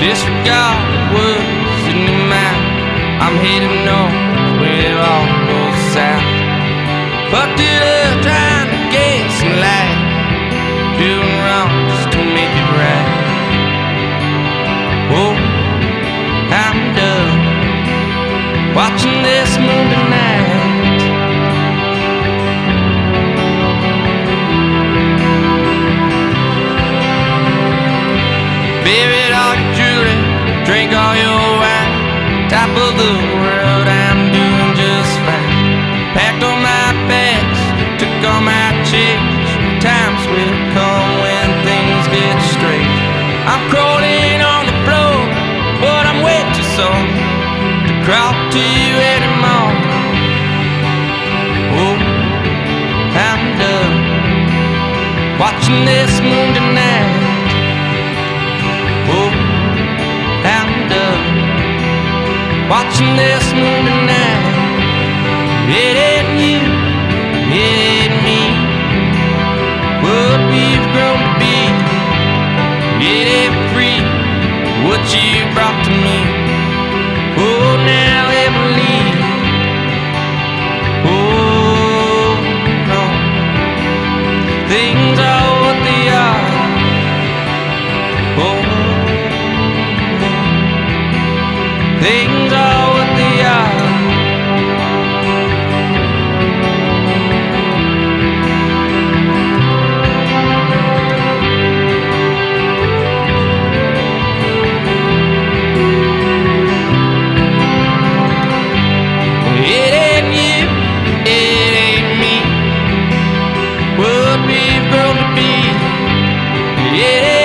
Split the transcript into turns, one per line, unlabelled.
Disregard the words in your mouth. I'm heading north where it all goes south. Fucked it up trying to get some light. Doing wrong just to make it right. Oh, I'm done watching this moon tonight. Jewelry, drink all your wine. Top of the world, I'm doing just fine. Packed all my bags, took all my change. Times will come when things get strange. I'm crawling on the floor, but I'm way too sore to crawl to you anymore. Oh, I'm done watching this moon tonight. Watching this moon tonight. It ain't you, it ain't me. What we've grown to be, it ain't free. What you brought to me. Oh, now Emily. Oh, no. Things are what they are. Oh, things are What we've grown to be. It